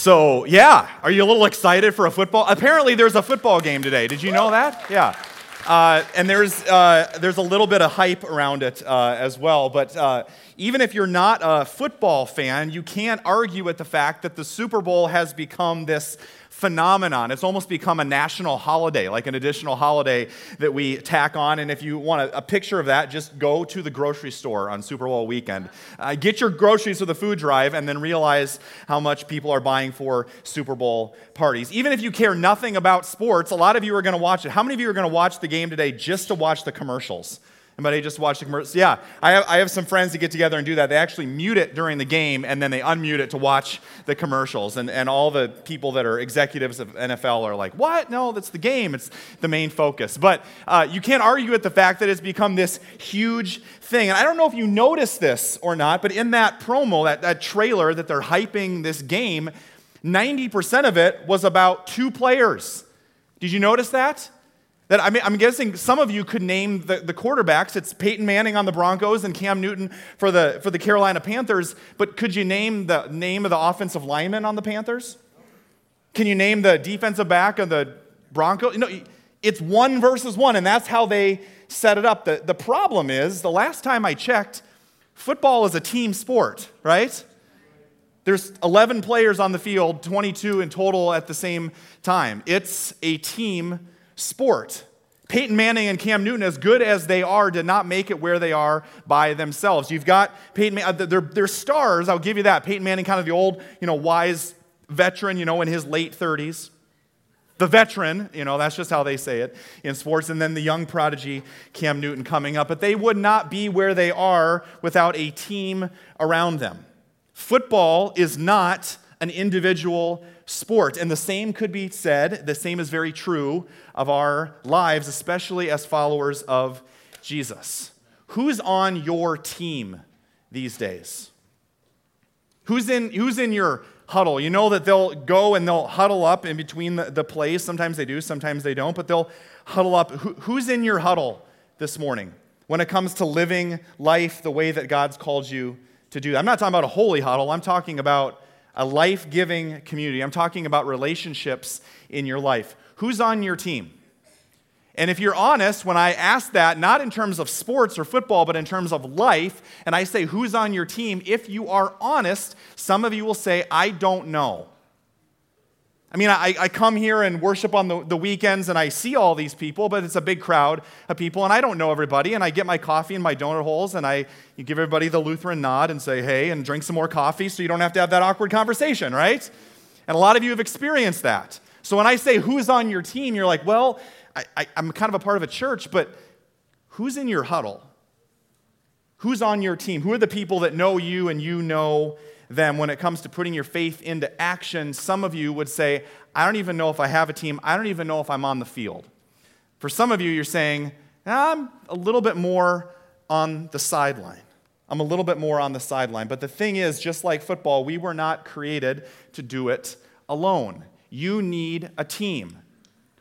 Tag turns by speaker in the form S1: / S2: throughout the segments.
S1: So, yeah, are you a little excited for a football? Apparently, there's a football game today. Did you know that? Yeah. Uh, and there's, uh, there's a little bit of hype around it uh, as well. But uh, even if you're not a football fan, you can't argue with the fact that the Super Bowl has become this phenomenon. It's almost become a national holiday, like an additional holiday that we tack on. And if you want a, a picture of that, just go to the grocery store on Super Bowl weekend. Uh, get your groceries for the food drive and then realize how much people are buying for Super Bowl parties. Even if you care nothing about sports, a lot of you are going to watch it. How many of you are going to watch the game today just to watch the commercials? Anybody just watch the commercials? Yeah, I have, I have some friends that get together and do that. They actually mute it during the game and then they unmute it to watch the commercials. And, and all the people that are executives of NFL are like, what? No, that's the game. It's the main focus. But uh, you can't argue with the fact that it's become this huge thing. And I don't know if you noticed this or not, but in that promo, that, that trailer that they're hyping this game, 90% of it was about two players. Did you notice that? That I mean, I'm guessing some of you could name the, the quarterbacks. It's Peyton Manning on the Broncos and Cam Newton for the, for the Carolina Panthers. But could you name the name of the offensive lineman on the Panthers? Can you name the defensive back of the Broncos? Know, it's one versus one, and that's how they set it up. The, the problem is, the last time I checked, football is a team sport, right? There's 11 players on the field, 22 in total at the same time. It's a team sport. Peyton Manning and Cam Newton, as good as they are, did not make it where they are by themselves. You've got Peyton, uh, they're, they're stars, I'll give you that. Peyton Manning, kind of the old, you know, wise veteran, you know, in his late 30s. The veteran, you know, that's just how they say it in sports. And then the young prodigy, Cam Newton, coming up. But they would not be where they are without a team around them. Football is not an individual sport. And the same could be said, the same is very true of our lives, especially as followers of Jesus. Who's on your team these days? Who's in, who's in your huddle? You know that they'll go and they'll huddle up in between the, the plays. Sometimes they do, sometimes they don't, but they'll huddle up. Who, who's in your huddle this morning when it comes to living life the way that God's called you to do? I'm not talking about a holy huddle, I'm talking about a life giving community. I'm talking about relationships in your life. Who's on your team? And if you're honest, when I ask that, not in terms of sports or football, but in terms of life, and I say, Who's on your team? If you are honest, some of you will say, I don't know. I mean, I, I come here and worship on the, the weekends and I see all these people, but it's a big crowd of people and I don't know everybody. And I get my coffee in my donut holes and I give everybody the Lutheran nod and say, hey, and drink some more coffee so you don't have to have that awkward conversation, right? And a lot of you have experienced that. So when I say who's on your team, you're like, well, I, I, I'm kind of a part of a church, but who's in your huddle? Who's on your team? Who are the people that know you and you know them when it comes to putting your faith into action, some of you would say, I don't even know if I have a team. I don't even know if I'm on the field. For some of you, you're saying, I'm a little bit more on the sideline. I'm a little bit more on the sideline. But the thing is, just like football, we were not created to do it alone. You need a team.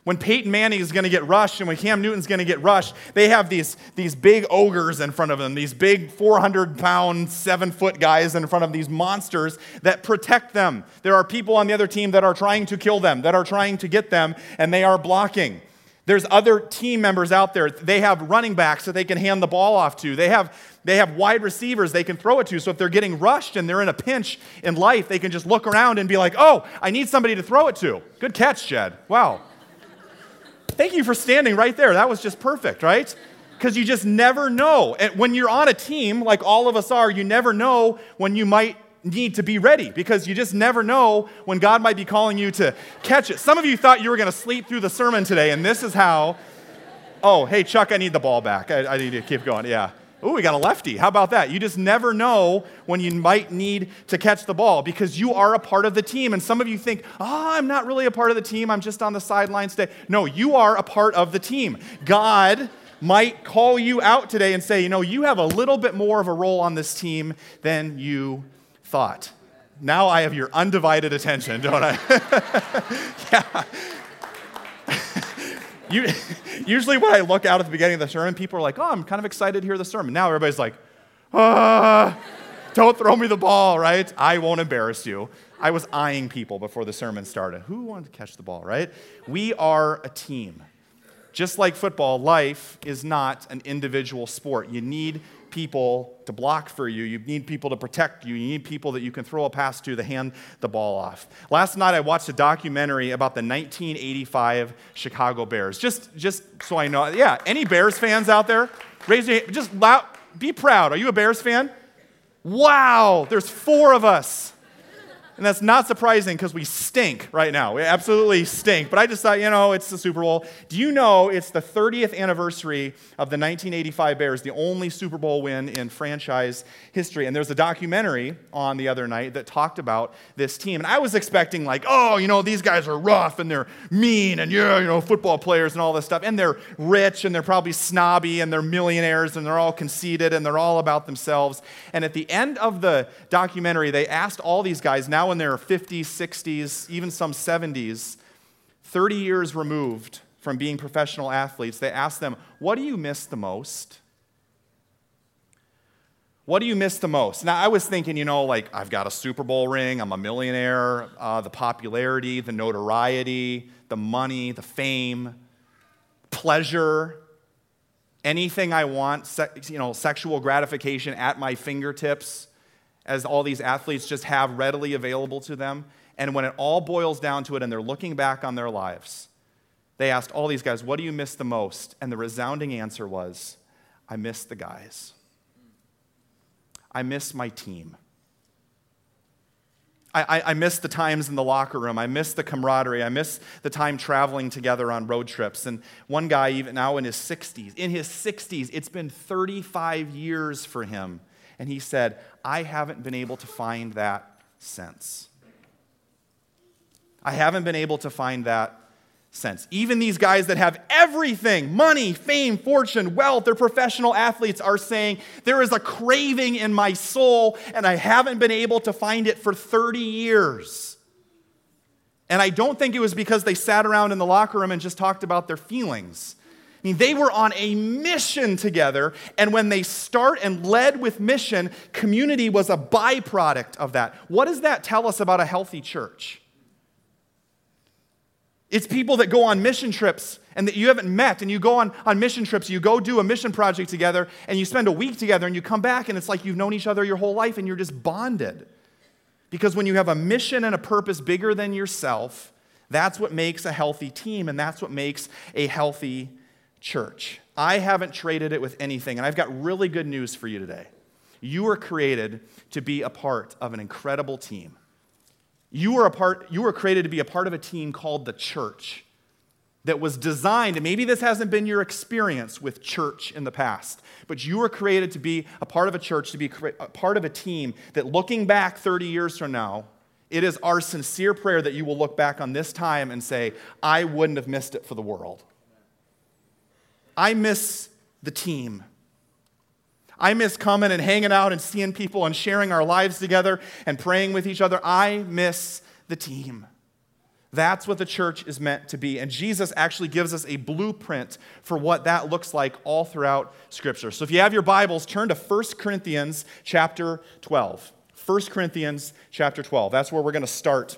S1: When Peyton Manning is going to get rushed and when Cam Newton's going to get rushed, they have these, these big ogres in front of them, these big 400 pound, seven foot guys in front of these monsters that protect them. There are people on the other team that are trying to kill them, that are trying to get them, and they are blocking. There's other team members out there. They have running backs that they can hand the ball off to. They have, they have wide receivers they can throw it to. So if they're getting rushed and they're in a pinch in life, they can just look around and be like, oh, I need somebody to throw it to. Good catch, Jed. Wow. Thank you for standing right there. That was just perfect, right? Because you just never know. And when you're on a team, like all of us are, you never know when you might need to be ready because you just never know when God might be calling you to catch it. Some of you thought you were going to sleep through the sermon today, and this is how. Oh, hey, Chuck, I need the ball back. I, I need to keep going. Yeah. Oh, we got a lefty. How about that? You just never know when you might need to catch the ball because you are a part of the team. And some of you think, oh, I'm not really a part of the team. I'm just on the sidelines today. No, you are a part of the team. God might call you out today and say, you know, you have a little bit more of a role on this team than you thought. Now I have your undivided attention, don't I? yeah. You, usually when I look out at the beginning of the sermon, people are like, oh, I'm kind of excited to hear the sermon. Now everybody's like, ah, don't throw me the ball, right? I won't embarrass you. I was eyeing people before the sermon started. Who wanted to catch the ball, right? We are a team. Just like football, life is not an individual sport. You need people to block for you. You need people to protect you. You need people that you can throw a pass to to hand the ball off. Last night I watched a documentary about the 1985 Chicago Bears. Just, just so I know. Yeah, any Bears fans out there? Raise your hand. Just loud, be proud. Are you a Bears fan? Wow, there's four of us. And that's not surprising because we stink right now. We absolutely stink. But I just thought, you know, it's the Super Bowl. Do you know it's the 30th anniversary of the 1985 Bears, the only Super Bowl win in franchise history? And there's a documentary on the other night that talked about this team. And I was expecting, like, oh, you know, these guys are rough and they're mean and, yeah, you know, football players and all this stuff. And they're rich and they're probably snobby and they're millionaires and they're all conceited and they're all about themselves. And at the end of the documentary, they asked all these guys, now in their 50s, 60s, even some 70s, 30 years removed from being professional athletes, they asked them, What do you miss the most? What do you miss the most? Now, I was thinking, you know, like, I've got a Super Bowl ring, I'm a millionaire, uh, the popularity, the notoriety, the money, the fame, pleasure, anything I want, se- you know, sexual gratification at my fingertips as all these athletes just have readily available to them. And when it all boils down to it and they're looking back on their lives, they asked all these guys, What do you miss the most? And the resounding answer was, I miss the guys. I miss my team. I, I, I, miss the times in the locker room. I miss the camaraderie. I miss the time traveling together on road trips. And one guy, even now in his 60s, in his 60s, it's been 35 years for him and he said, I haven't been able to find that sense. I haven't been able to find that sense. Even these guys that have everything money, fame, fortune, wealth, they're professional athletes are saying, There is a craving in my soul, and I haven't been able to find it for 30 years. And I don't think it was because they sat around in the locker room and just talked about their feelings. I mean, they were on a mission together, and when they start and led with mission, community was a byproduct of that. What does that tell us about a healthy church? It's people that go on mission trips and that you haven't met, and you go on, on mission trips, you go do a mission project together, and you spend a week together, and you come back, and it's like you've known each other your whole life, and you're just bonded. Because when you have a mission and a purpose bigger than yourself, that's what makes a healthy team, and that's what makes a healthy church. I haven't traded it with anything, and I've got really good news for you today. You were created to be a part of an incredible team. You were, a part, you were created to be a part of a team called the church that was designed, and maybe this hasn't been your experience with church in the past, but you were created to be a part of a church, to be a part of a team that looking back 30 years from now, it is our sincere prayer that you will look back on this time and say, I wouldn't have missed it for the world. I miss the team. I miss coming and hanging out and seeing people and sharing our lives together and praying with each other. I miss the team. That's what the church is meant to be. And Jesus actually gives us a blueprint for what that looks like all throughout Scripture. So if you have your Bibles, turn to 1 Corinthians chapter 12. 1 Corinthians chapter 12. That's where we're going to start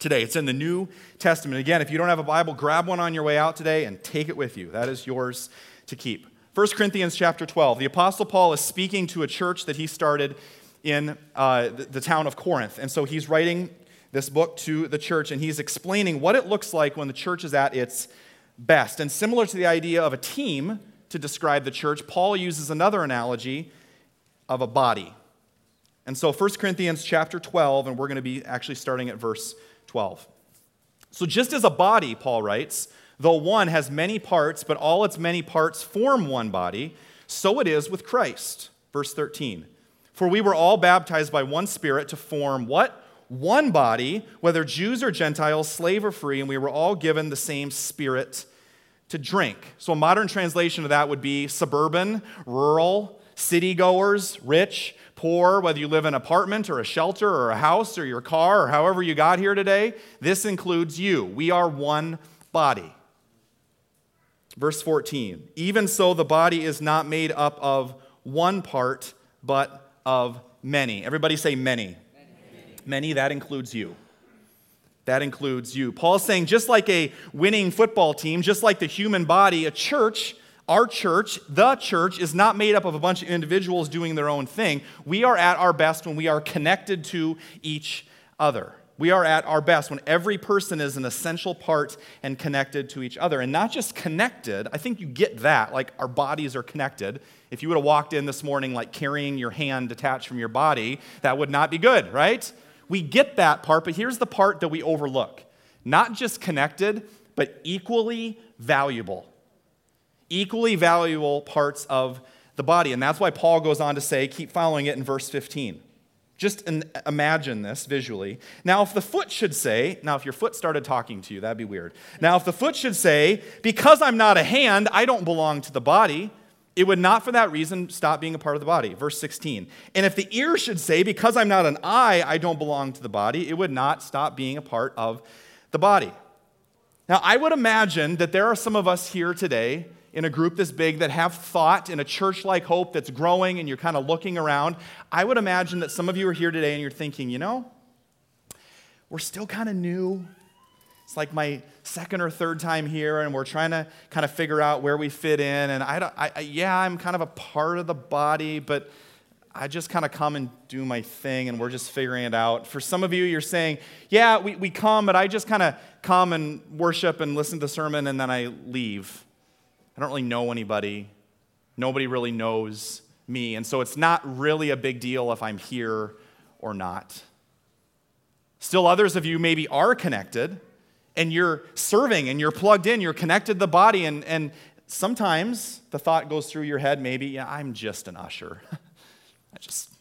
S1: today. It's in the New Testament. Again, if you don't have a Bible, grab one on your way out today and take it with you. That is yours to keep. 1 Corinthians chapter 12. The Apostle Paul is speaking to a church that he started in uh, the, the town of Corinth. And so he's writing this book to the church and he's explaining what it looks like when the church is at its best. And similar to the idea of a team to describe the church, Paul uses another analogy of a body. And so 1 Corinthians chapter 12, and we're going to be actually starting at verse 12. So, just as a body, Paul writes, though one has many parts, but all its many parts form one body, so it is with Christ. Verse 13. For we were all baptized by one Spirit to form what? One body, whether Jews or Gentiles, slave or free, and we were all given the same Spirit to drink. So, a modern translation of that would be suburban, rural, city goers, rich, poor, whether you live in an apartment or a shelter or a house or your car or however you got here today, this includes you. We are one body. Verse 14 Even so, the body is not made up of one part, but of many. Everybody say many. many. Many, that includes you. That includes you. Paul's saying just like a winning football team, just like the human body, a church, our church, the church, is not made up of a bunch of individuals doing their own thing. We are at our best when we are connected to each other. We are at our best when every person is an essential part and connected to each other. And not just connected, I think you get that, like our bodies are connected. If you would have walked in this morning like carrying your hand detached from your body, that would not be good, right? We get that part, but here's the part that we overlook not just connected, but equally valuable. Equally valuable parts of the body. And that's why Paul goes on to say, keep following it in verse 15. Just imagine this visually. Now, if the foot should say, now, if your foot started talking to you, that'd be weird. Now, if the foot should say, because I'm not a hand, I don't belong to the body, it would not for that reason stop being a part of the body. Verse 16. And if the ear should say, because I'm not an eye, I don't belong to the body, it would not stop being a part of the body. Now, I would imagine that there are some of us here today in a group this big that have thought in a church like Hope that's growing and you're kind of looking around, I would imagine that some of you are here today and you're thinking, you know, we're still kind of new. It's like my second or third time here, and we're trying to kind of figure out where we fit in. And I, don't, I, yeah, I'm kind of a part of the body, but I just kind of come and do my thing, and we're just figuring it out. For some of you, you're saying, yeah, we, we come, but I just kind of come and worship and listen to the sermon, and then I leave. I don't really know anybody. Nobody really knows me. And so it's not really a big deal if I'm here or not. Still, others of you maybe are connected and you're serving and you're plugged in, you're connected to the body, and, and sometimes the thought goes through your head maybe, yeah, I'm just an usher. I just,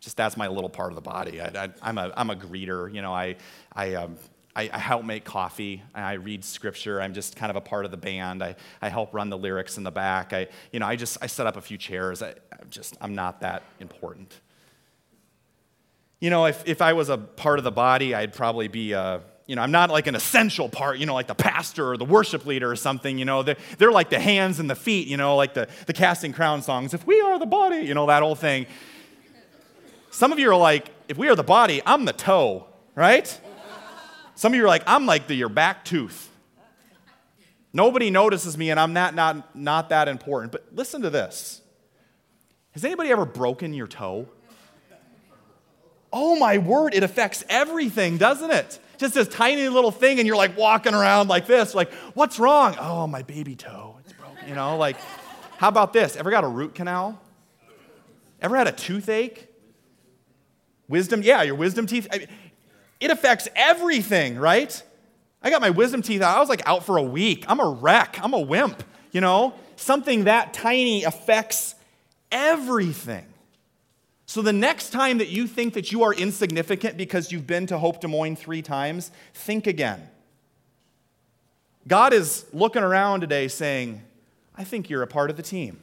S1: just that's my little part of the body. I, am a, I'm a greeter. You know, I, I um, I, I, help make coffee. I read scripture. I'm just kind of a part of the band. I, I help run the lyrics in the back. I, you know, I just I set up a few chairs. I, I'm just I'm not that important. You know, if, if I was a part of the body, I'd probably be a, you know, I'm not like an essential part, you know, like the pastor or the worship leader or something, you know. They're, they're like the hands and the feet, you know, like the, the casting crown songs. If we are the body, you know, that whole thing. Some of you are like, if we are the body, I'm the toe, right? Some of you are like, I'm like the, your back tooth. Nobody notices me and I'm not, not, not that important. But listen to this. Has anybody ever broken your toe? Oh my word, it affects everything, doesn't it? Just this tiny little thing, and you're like walking around like this, like, what's wrong? Oh, my baby toe, it's broken. You know, like, how about this? Ever got a root canal? Ever had a toothache? Wisdom, yeah, your wisdom teeth. I mean, it affects everything, right? I got my wisdom teeth out. I was like out for a week. I'm a wreck. I'm a wimp, you know? Something that tiny affects everything. So the next time that you think that you are insignificant because you've been to Hope Des Moines three times, think again. God is looking around today saying, I think you're a part of the team.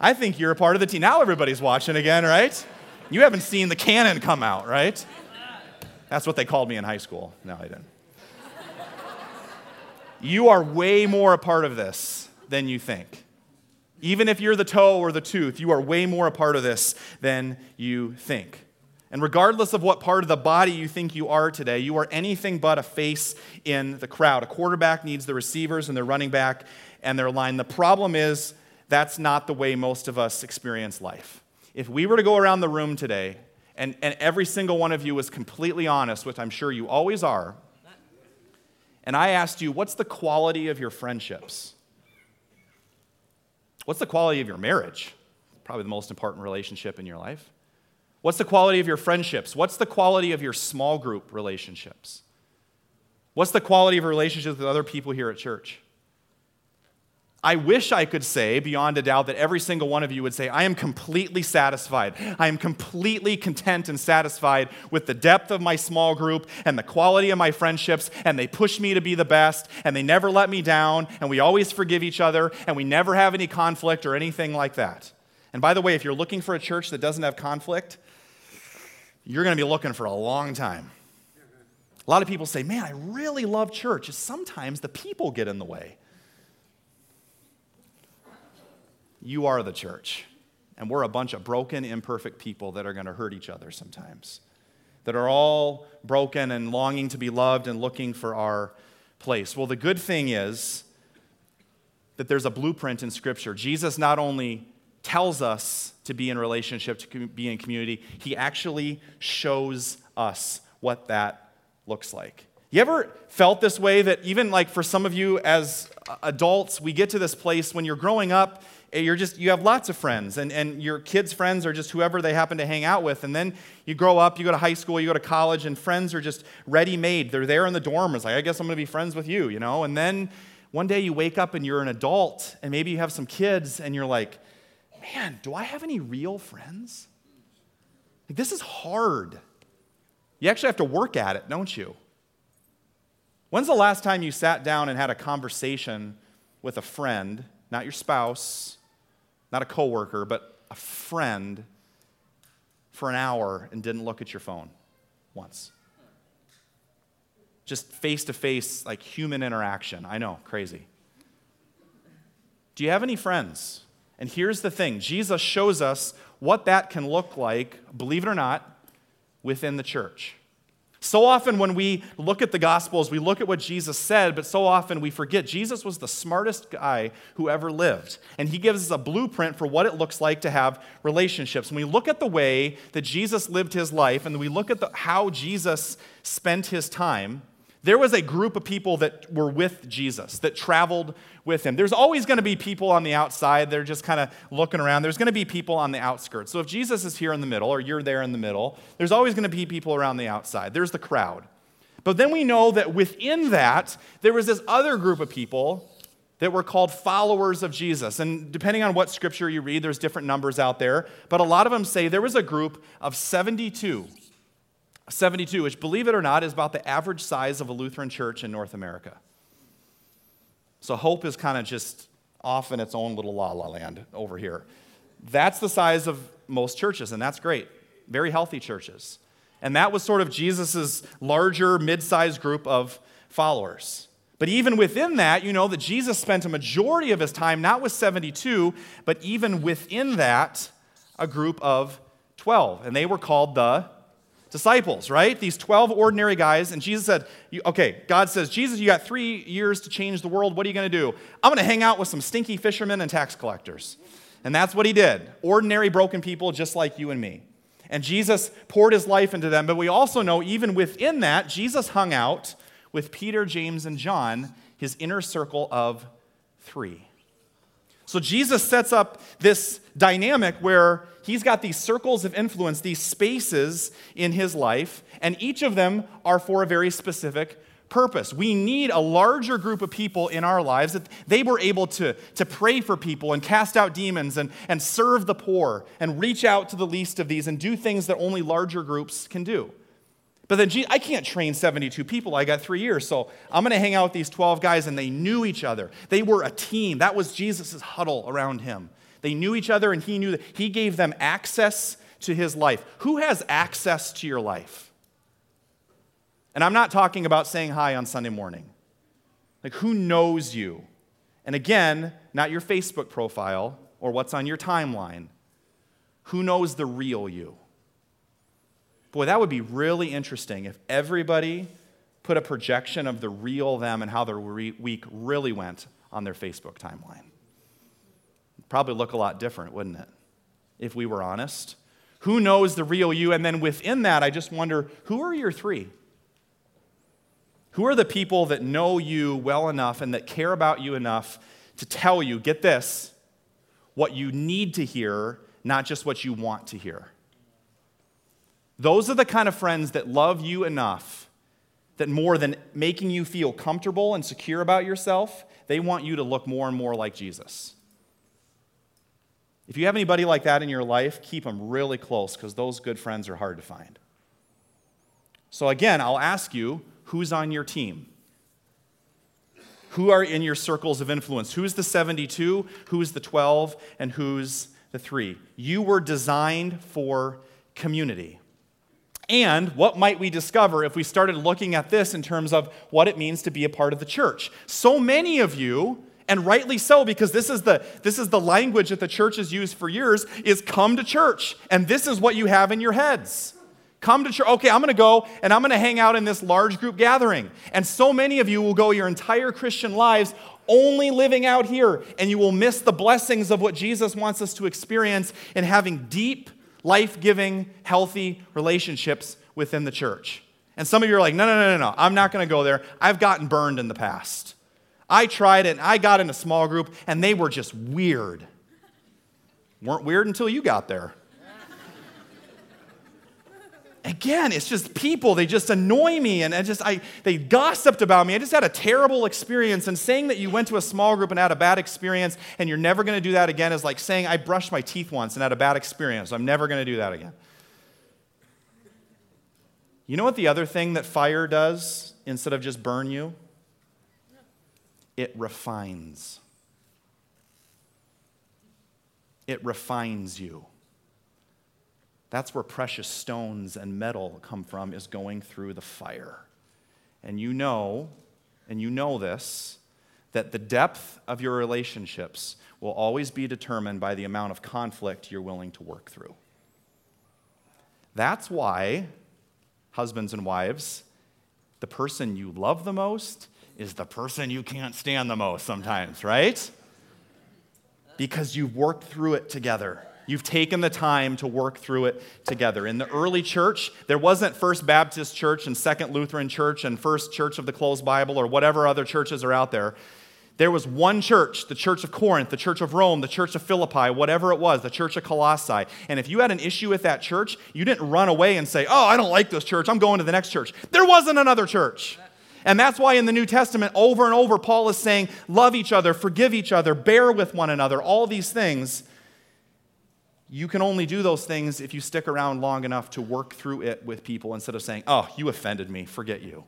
S1: I think you're a part of the team. Now everybody's watching again, right? You haven't seen the cannon come out, right? That's what they called me in high school. No, I didn't. you are way more a part of this than you think. Even if you're the toe or the tooth, you are way more a part of this than you think. And regardless of what part of the body you think you are today, you are anything but a face in the crowd. A quarterback needs the receivers and their running back and their line. The problem is that's not the way most of us experience life. If we were to go around the room today and, and every single one of you was completely honest, which I'm sure you always are, and I asked you, what's the quality of your friendships? What's the quality of your marriage? Probably the most important relationship in your life. What's the quality of your friendships? What's the quality of your small group relationships? What's the quality of relationships with other people here at church? I wish I could say beyond a doubt that every single one of you would say, I am completely satisfied. I am completely content and satisfied with the depth of my small group and the quality of my friendships, and they push me to be the best, and they never let me down, and we always forgive each other, and we never have any conflict or anything like that. And by the way, if you're looking for a church that doesn't have conflict, you're going to be looking for a long time. A lot of people say, Man, I really love church. Sometimes the people get in the way. You are the church. And we're a bunch of broken, imperfect people that are going to hurt each other sometimes. that are all broken and longing to be loved and looking for our place. Well, the good thing is that there's a blueprint in Scripture. Jesus not only tells us to be in relationship, to be in community, he actually shows us what that looks like. You ever felt this way that even like for some of you as adults, we get to this place when you're growing up, Eh, you're just you have lots of friends and, and your kids' friends are just whoever they happen to hang out with. And then you grow up, you go to high school, you go to college, and friends are just ready-made. They're there in the dorm. It's like, I guess I'm gonna be friends with you, you know? And then one day you wake up and you're an adult, and maybe you have some kids, and you're like, man, do I have any real friends? Like, this is hard. You actually have to work at it, don't you? When's the last time you sat down and had a conversation with a friend, not your spouse, not a coworker, but a friend for an hour and didn't look at your phone once? Just face to face, like human interaction. I know, crazy. Do you have any friends? And here's the thing Jesus shows us what that can look like, believe it or not, within the church. So often, when we look at the Gospels, we look at what Jesus said, but so often we forget Jesus was the smartest guy who ever lived. And he gives us a blueprint for what it looks like to have relationships. When we look at the way that Jesus lived his life and we look at the, how Jesus spent his time, there was a group of people that were with Jesus, that traveled with him. There's always going to be people on the outside. They're just kind of looking around. There's going to be people on the outskirts. So if Jesus is here in the middle or you're there in the middle, there's always going to be people around the outside. There's the crowd. But then we know that within that, there was this other group of people that were called followers of Jesus. And depending on what scripture you read, there's different numbers out there. But a lot of them say there was a group of 72 72, which, believe it or not, is about the average size of a Lutheran church in North America. So Hope is kind of just off in its own little la la land over here. That's the size of most churches, and that's great. Very healthy churches. And that was sort of Jesus' larger, mid sized group of followers. But even within that, you know that Jesus spent a majority of his time not with 72, but even within that, a group of 12. And they were called the disciples, right? These 12 ordinary guys. And Jesus said, Okay, God says, Jesus, you got three years to change the world. What are you going to do? I'm going to hang out with some stinky fishermen and tax collectors. And that's what he did. Ordinary, broken people just like you and me. And Jesus poured his life into them. But we also know, even within that, Jesus hung out with Peter, James, and John, his inner circle of three. So Jesus sets up this dynamic where he's got these circles of influence, these spaces in his life, and each of them are for a very specific purpose. We need a larger group of people in our lives that they were able to, to pray for people and cast out demons and, and serve the poor and reach out to the least of these and do things that only larger groups can do. But then, gee, I can't train 72 people. I got three years. So I'm going to hang out with these 12 guys, and they knew each other. They were a team. That was Jesus' huddle around him. They knew each other, and he knew that he gave them access to his life. Who has access to your life? And I'm not talking about saying hi on Sunday morning. Like, who knows you? And again, not your Facebook profile or what's on your timeline. Who knows the real you? Boy, that would be really interesting if everybody put a projection of the real them and how their week really went on their Facebook timeline. Probably look a lot different, wouldn't it? If we were honest. Who knows the real you? And then within that, I just wonder who are your three? Who are the people that know you well enough and that care about you enough to tell you, get this, what you need to hear, not just what you want to hear? Those are the kind of friends that love you enough that more than making you feel comfortable and secure about yourself, they want you to look more and more like Jesus. If you have anybody like that in your life, keep them really close because those good friends are hard to find. So, again, I'll ask you who's on your team? Who are in your circles of influence? Who's the 72? Who's the 12? And who's the three? You were designed for community. And what might we discover if we started looking at this in terms of what it means to be a part of the church? So many of you, and rightly so, because this is the, this is the language that the church has used for years, is come to church. And this is what you have in your heads. Come to church. Okay, I'm going to go and I'm going to hang out in this large group gathering. And so many of you will go your entire Christian lives only living out here, and you will miss the blessings of what Jesus wants us to experience in having deep, life giving, healthy relationships within the church. And some of you are like, no, no, no, no, no, I'm not going to go there. I've gotten burned in the past. I tried it, and I got in a small group, and they were just weird. Weren't weird until you got there. Again, it's just people, they just annoy me and I just I they gossiped about me. I just had a terrible experience and saying that you went to a small group and had a bad experience and you're never going to do that again is like saying I brushed my teeth once and had a bad experience. I'm never going to do that again. You know what the other thing that fire does instead of just burn you? It refines. It refines you. That's where precious stones and metal come from, is going through the fire. And you know, and you know this, that the depth of your relationships will always be determined by the amount of conflict you're willing to work through. That's why, husbands and wives, the person you love the most is the person you can't stand the most sometimes, right? Because you've worked through it together. You've taken the time to work through it together. In the early church, there wasn't First Baptist Church and Second Lutheran Church and First Church of the Closed Bible or whatever other churches are out there. There was one church, the Church of Corinth, the Church of Rome, the Church of Philippi, whatever it was, the Church of Colossae. And if you had an issue with that church, you didn't run away and say, Oh, I don't like this church, I'm going to the next church. There wasn't another church. And that's why in the New Testament, over and over, Paul is saying, Love each other, forgive each other, bear with one another, all these things you can only do those things if you stick around long enough to work through it with people instead of saying, oh, you offended me, forget you.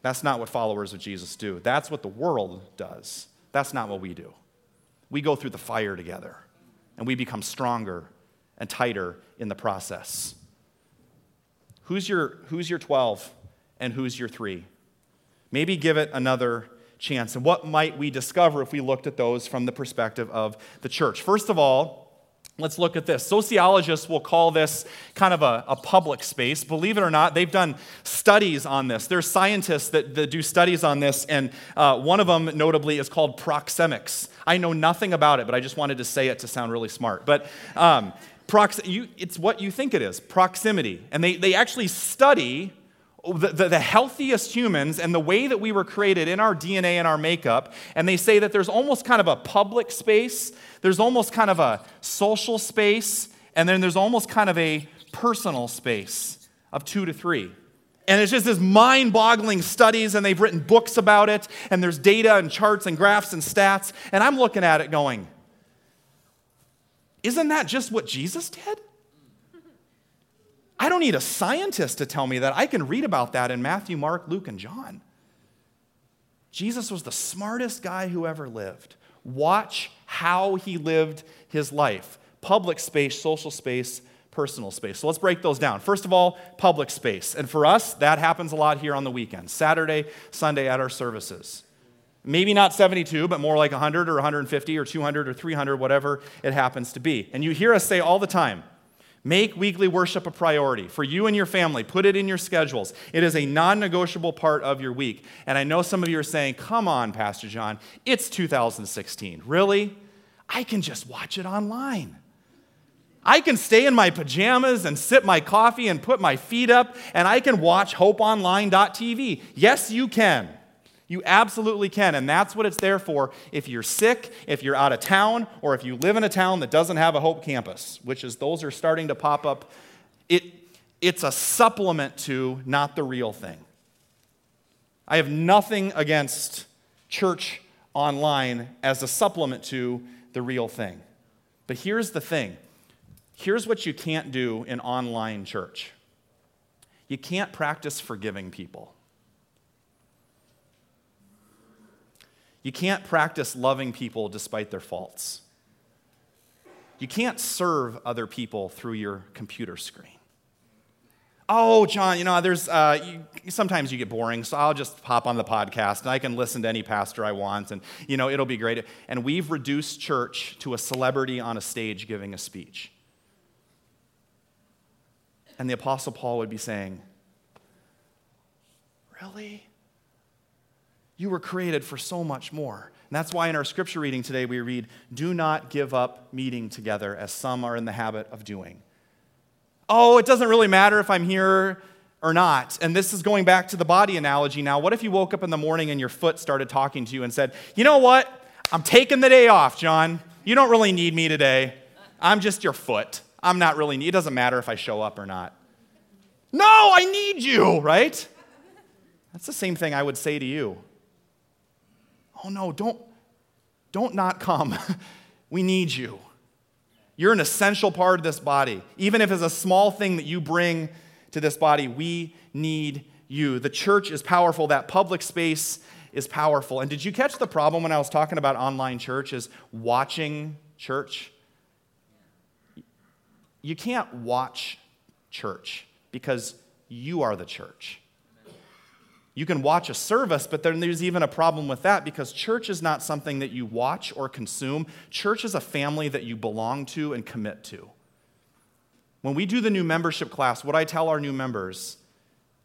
S1: That's not what followers of Jesus do. That's what the world does. That's not what we do. We go through the fire together and we become stronger and tighter in the process. Who's your, who's your 12 and who's your 3? Maybe give it another chance. And what might we discover if we looked at those from the perspective of the church? First of all, Let's look at this. Sociologists will call this kind of a, a, public space. Believe it or not, they've done studies on this. There's scientists that, that do studies on this, and uh, one of them, notably, is called proxemics. I know nothing about it, but I just wanted to say it to sound really smart. But um, prox- you, it's what you think it is proximity. And they, they actually study the, the, the, healthiest humans and the way that we were created in our DNA and our makeup. And they say that there's almost kind of a public space, there's almost kind of a social space, and then there's almost kind of a personal space of two to three. And it's just this mind boggling studies, and they've written books about it, and there's data and charts and graphs and stats. And I'm looking at it going, isn't that just what Jesus did? I don't need a scientist to tell me that. I can read about that in Matthew, Mark, Luke, and John. Jesus was the smartest guy who ever lived. Watch how he lived his life public space, social space, personal space. So let's break those down. First of all, public space. And for us, that happens a lot here on the weekend Saturday, Sunday at our services. Maybe not 72, but more like 100 or 150 or 200 or 300, whatever it happens to be. And you hear us say all the time, Make weekly worship a priority for you and your family. Put it in your schedules. It is a non negotiable part of your week. And I know some of you are saying, Come on, Pastor John, it's 2016. Really? I can just watch it online. I can stay in my pajamas and sip my coffee and put my feet up, and I can watch hopeonline.tv. Yes, you can. You absolutely can, and that's what it's there for if you're sick, if you're out of town, or if you live in a town that doesn't have a Hope campus, which is those are starting to pop up. It, it's a supplement to, not the real thing. I have nothing against church online as a supplement to the real thing. But here's the thing here's what you can't do in online church you can't practice forgiving people. You can't practice loving people despite their faults. You can't serve other people through your computer screen. Oh, John, you know, there's uh, you, sometimes you get boring, so I'll just pop on the podcast and I can listen to any pastor I want, and you know it'll be great. And we've reduced church to a celebrity on a stage giving a speech. And the Apostle Paul would be saying, Really? You were created for so much more. And that's why in our scripture reading today we read, Do not give up meeting together as some are in the habit of doing. Oh, it doesn't really matter if I'm here or not. And this is going back to the body analogy now. What if you woke up in the morning and your foot started talking to you and said, You know what? I'm taking the day off, John. You don't really need me today. I'm just your foot. I'm not really, it doesn't matter if I show up or not. No, I need you, right? That's the same thing I would say to you. Oh no, don't, don't not come. we need you. You're an essential part of this body. Even if it's a small thing that you bring to this body, we need you. The church is powerful, that public space is powerful. And did you catch the problem when I was talking about online church is watching church? You can't watch church because you are the church. You can watch a service, but then there's even a problem with that because church is not something that you watch or consume. Church is a family that you belong to and commit to. When we do the new membership class, what I tell our new members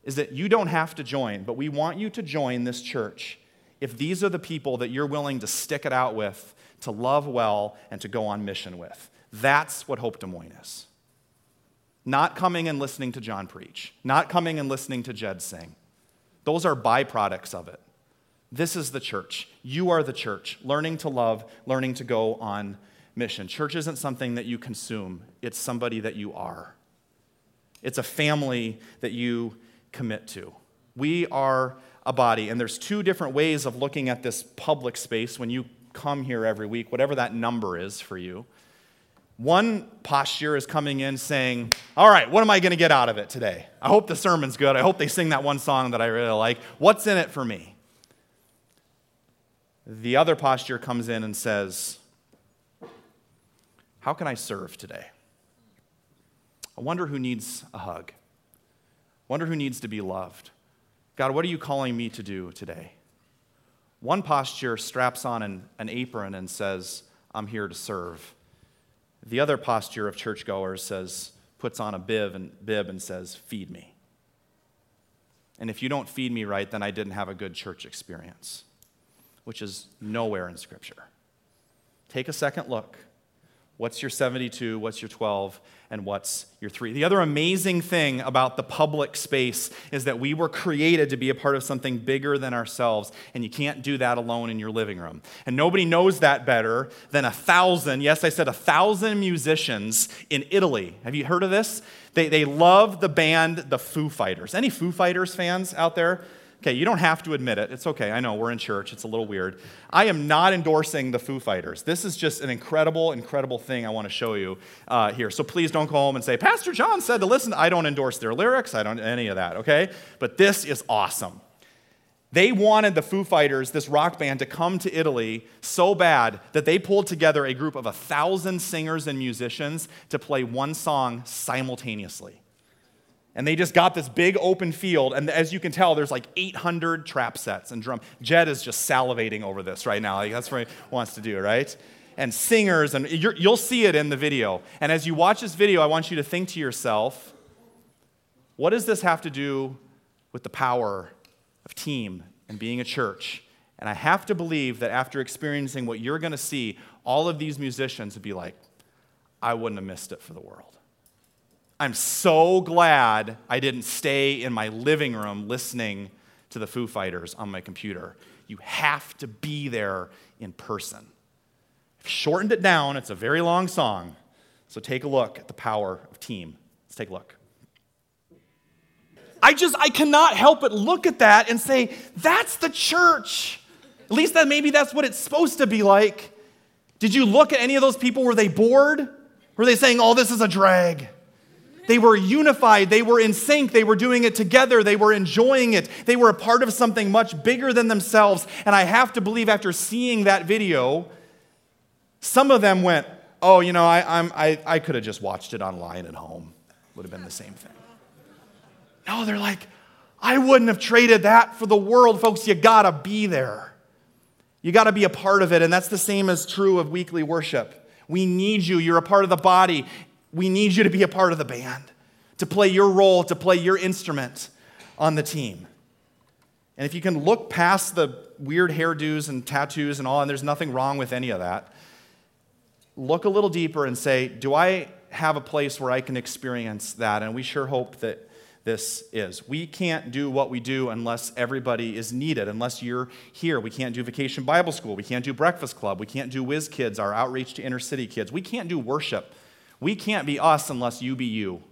S1: is that you don't have to join, but we want you to join this church if these are the people that you're willing to stick it out with, to love well, and to go on mission with. That's what Hope Des Moines is. Not coming and listening to John preach, not coming and listening to Jed sing. Those are byproducts of it. This is the church. You are the church, learning to love, learning to go on mission. Church isn't something that you consume, it's somebody that you are. It's a family that you commit to. We are a body, and there's two different ways of looking at this public space when you come here every week, whatever that number is for you. One posture is coming in saying, All right, what am I going to get out of it today? I hope the sermon's good. I hope they sing that one song that I really like. What's in it for me? The other posture comes in and says, How can I serve today? I wonder who needs a hug. I wonder who needs to be loved. God, what are you calling me to do today? One posture straps on an, an apron and says, I'm here to serve. The other posture of churchgoers says, puts on a bib and, bib and says, Feed me. And if you don't feed me right, then I didn't have a good church experience, which is nowhere in Scripture. Take a second look. What's your 72? What's your 12? And what's your 3? The other amazing thing about the public space is that we were created to be a part of something bigger than ourselves, and you can't do that alone in your living room. And nobody knows that better than a thousand, yes, I said a thousand musicians in Italy. Have you heard of this? They, they love the band The Foo Fighters. Any Foo Fighters fans out there? Okay, you don't have to admit it. It's okay. I know we're in church. It's a little weird. I am not endorsing the Foo Fighters. This is just an incredible, incredible thing I want to show you uh, here. So please don't go home and say, Pastor John said to listen. I don't endorse their lyrics. I don't any of that, okay? But this is awesome. They wanted the Foo Fighters, this rock band, to come to Italy so bad that they pulled together a group of a thousand singers and musicians to play one song simultaneously. And they just got this big open field. And as you can tell, there's like 800 trap sets and drum. Jed is just salivating over this right now. Like that's what he wants to do, right? And singers, and you'll see it in the video. And as you watch this video, I want you to think to yourself, what does this have to do with the power of team and being a church? And I have to believe that after experiencing what you're going to see, all of these musicians would be like, I wouldn't have missed it for the world. I'm so glad I didn't stay in my living room listening to the Foo Fighters on my computer. You have to be there in person. I've shortened it down, it's a very long song. So take a look at the power of team. Let's take a look. I just, I cannot help but look at that and say, that's the church. At least that maybe that's what it's supposed to be like. Did you look at any of those people? Were they bored? Were they saying, oh, this is a drag? They were unified. They were in sync. They were doing it together. They were enjoying it. They were a part of something much bigger than themselves. And I have to believe after seeing that video, some of them went, Oh, you know, I, I, I could have just watched it online at home. Would have been the same thing. No, they're like, I wouldn't have traded that for the world. Folks, you got to be there. You got to be a part of it. And that's the same as true of weekly worship. We need you. You're a part of the body we need you to be a part of the band. to play your role, to play your instrument on the team. And if you can look past the weird hairdos and tattoos and all, and there's nothing wrong with any of that, look a little deeper and say, Do I have a place where I can experience that? And we sure hope that this is. We can't do what we do unless everybody is needed, unless you're here. We can't do Vacation Bible School. We can't do Breakfast Club. We can't do Whiz Kids, our outreach to inner city kids. We can't do worship. We can't be us unless you be you.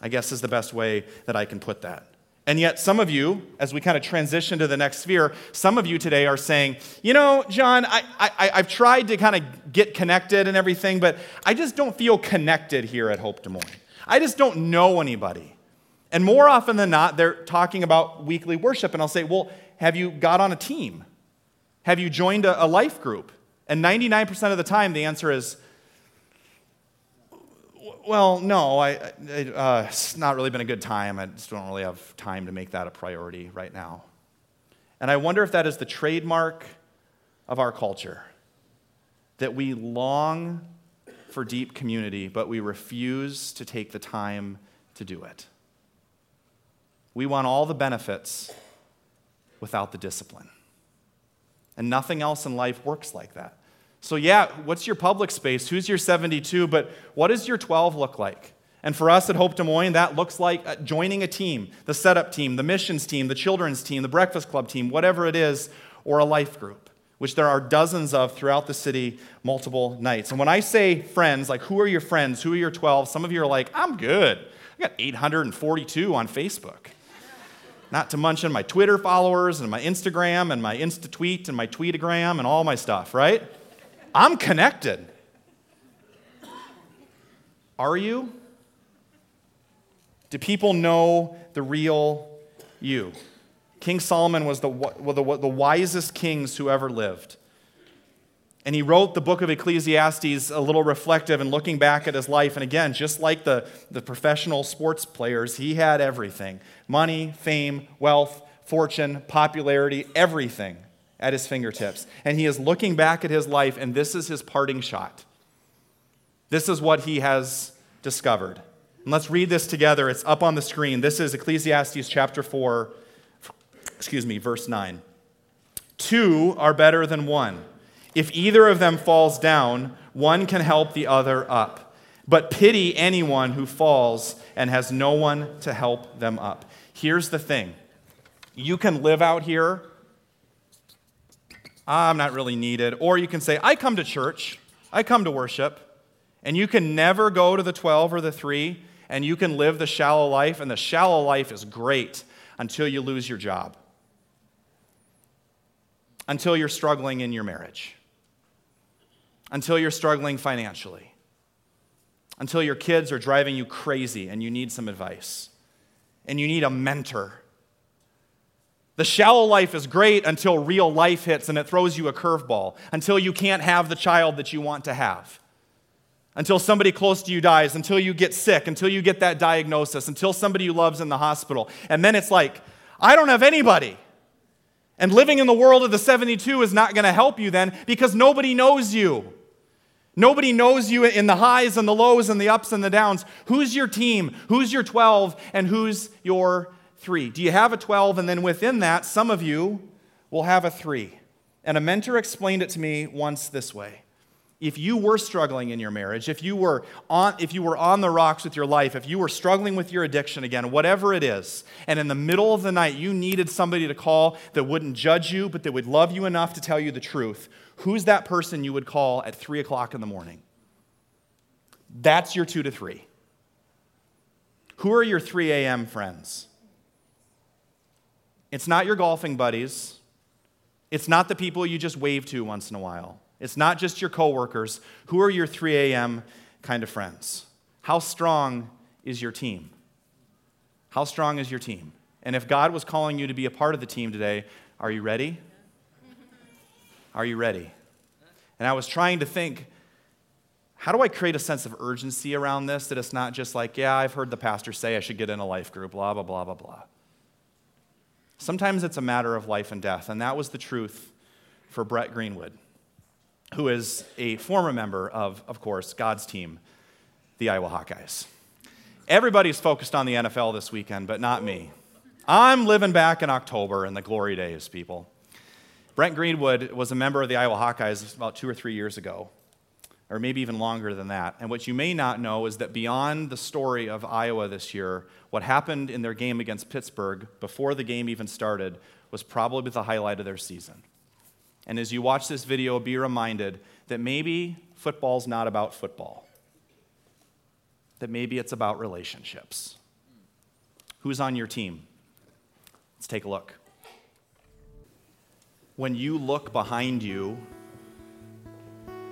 S1: I guess is the best way that I can put that. And yet, some of you, as we kind of transition to the next sphere, some of you today are saying, you know, John, I, I, I've tried to kind of get connected and everything, but I just don't feel connected here at Hope Des Moines. I just don't know anybody. And more often than not, they're talking about weekly worship. And I'll say, well, have you got on a team? Have you joined a, a life group? And 99% of the time, the answer is, well, no, I, I, uh, it's not really been a good time. I just don't really have time to make that a priority right now. And I wonder if that is the trademark of our culture that we long for deep community, but we refuse to take the time to do it. We want all the benefits without the discipline. And nothing else in life works like that. So, yeah, what's your public space? Who's your 72? But what does your 12 look like? And for us at Hope Des Moines, that looks like uh, joining a team the setup team, the missions team, the children's team, the breakfast club team, whatever it is, or a life group, which there are dozens of throughout the city multiple nights. And when I say friends, like who are your friends? Who are your 12? Some of you are like, I'm good. I got 842 on Facebook not to mention my Twitter followers and my Instagram and my Insta tweet and my tweetagram and all my stuff, right? I'm connected. Are you? Do people know the real you? King Solomon was the, the, the wisest kings who ever lived. And he wrote the book of Ecclesiastes a little reflective and looking back at his life. And again, just like the, the professional sports players, he had everything money, fame, wealth, fortune, popularity, everything at his fingertips. And he is looking back at his life, and this is his parting shot. This is what he has discovered. And let's read this together. It's up on the screen. This is Ecclesiastes chapter 4, excuse me, verse 9. Two are better than one if either of them falls down, one can help the other up. But pity anyone who falls and has no one to help them up. Here's the thing you can live out here, I'm not really needed. Or you can say, I come to church, I come to worship. And you can never go to the 12 or the 3, and you can live the shallow life, and the shallow life is great until you lose your job, until you're struggling in your marriage until you're struggling financially, until your kids are driving you crazy and you need some advice, and you need a mentor. The shallow life is great until real life hits and it throws you a curveball, until you can't have the child that you want to have, until somebody close to you dies, until you get sick, until you get that diagnosis, until somebody you love's in the hospital. And then it's like, I don't have anybody. And living in the world of the 72 is not going to help you then because nobody knows you. Nobody knows you in the highs and the lows and the ups and the downs. Who's your team? Who's your 12? And who's your three? Do you have a 12? And then within that, some of you will have a three. And a mentor explained it to me once this way. If you were struggling in your marriage, if you were on, if you were on the rocks with your life, if you were struggling with your addiction again, whatever it is, and in the middle of the night you needed somebody to call that wouldn't judge you, but that would love you enough to tell you the truth, who's that person you would call at 3 o'clock in the morning? That's your 2 to 3. Who are your 3 a.m. friends? It's not your golfing buddies. It's not the people you just wave to once in a while. It's not just your coworkers. Who are your 3 a.m. kind of friends? How strong is your team? How strong is your team? And if God was calling you to be a part of the team today, are you ready? Are you ready? And I was trying to think, how do I create a sense of urgency around this that it's not just like, yeah, I've heard the pastor say I should get in a life group, blah, blah, blah, blah, blah. Sometimes it's a matter of life and death, and that was the truth for Brett Greenwood, who is a former member of, of course, God's team, the Iowa Hawkeyes. Everybody's focused on the NFL this weekend, but not me. I'm living back in October in the glory days, people. Brett Greenwood was a member of the Iowa Hawkeyes about two or three years ago, or maybe even longer than that. And what you may not know is that beyond the story of Iowa this year, what happened in their game against Pittsburgh before the game even started was probably the highlight of their season. And as you watch this video, be reminded that maybe football's not about football that maybe it's about relationships. Who's on your team? Let's take a look. When you look behind you,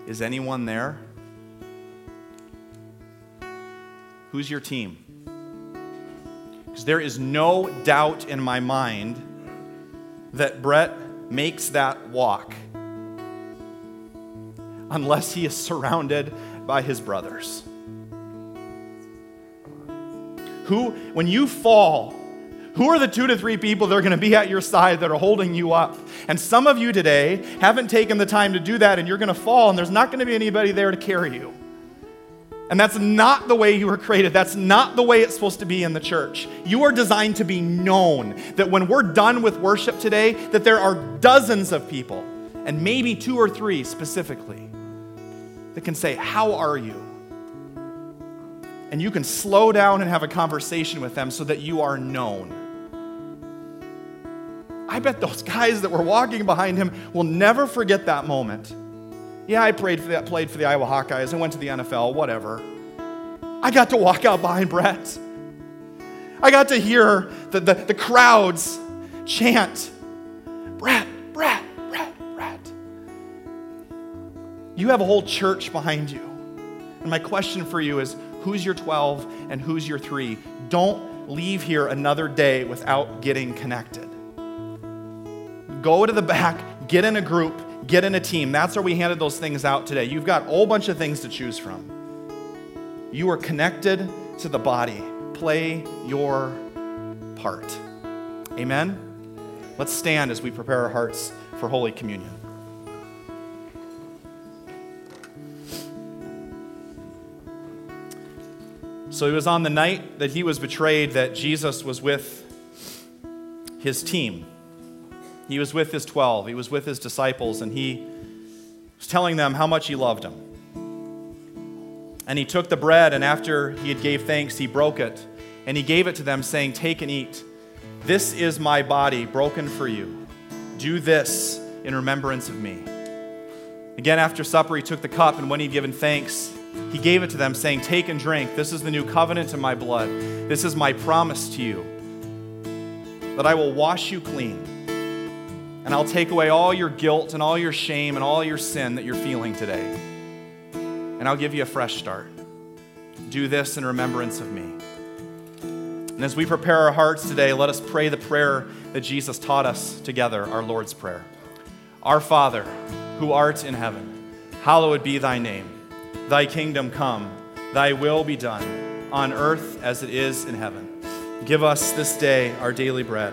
S1: is anyone there? Who's your team? Because there is no doubt in my mind that Brett makes that walk unless he is surrounded by his brothers. Who, when you fall, who are the two to three people that are going to be at your side that are holding you up? And some of you today haven't taken the time to do that, and you're going to fall, and there's not going to be anybody there to carry you. And that's not the way you were created. That's not the way it's supposed to be in the church. You are designed to be known that when we're done with worship today, that there are dozens of people, and maybe two or three specifically, that can say, How are you? and you can slow down and have a conversation with them so that you are known. I bet those guys that were walking behind him will never forget that moment. Yeah, I played for the, played for the Iowa Hawkeyes. I went to the NFL, whatever. I got to walk out behind Brett. I got to hear the, the, the crowds chant, Brett, Brett, Brett, Brett. You have a whole church behind you. And my question for you is who's your 12 and who's your 3. Don't leave here another day without getting connected. Go to the back, get in a group, get in a team. That's where we handed those things out today. You've got a whole bunch of things to choose from. You are connected to the body. Play your part. Amen? Let's stand as we prepare our hearts for Holy Communion. So it was on the night that he was betrayed that Jesus was with his team. He was with his 12, he was with his disciples, and he was telling them how much he loved them. And he took the bread, and after he had gave thanks, he broke it, and he gave it to them, saying, Take and eat. This is my body broken for you. Do this in remembrance of me. Again, after supper, he took the cup, and when he'd given thanks, he gave it to them, saying, Take and drink. This is the new covenant in my blood. This is my promise to you that I will wash you clean. And I'll take away all your guilt and all your shame and all your sin that you're feeling today. And I'll give you a fresh start. Do this in remembrance of me. And as we prepare our hearts today, let us pray the prayer that Jesus taught us together, our Lord's Prayer. Our Father, who art in heaven, hallowed be thy name. Thy kingdom come, thy will be done, on earth as it is in heaven. Give us this day our daily bread,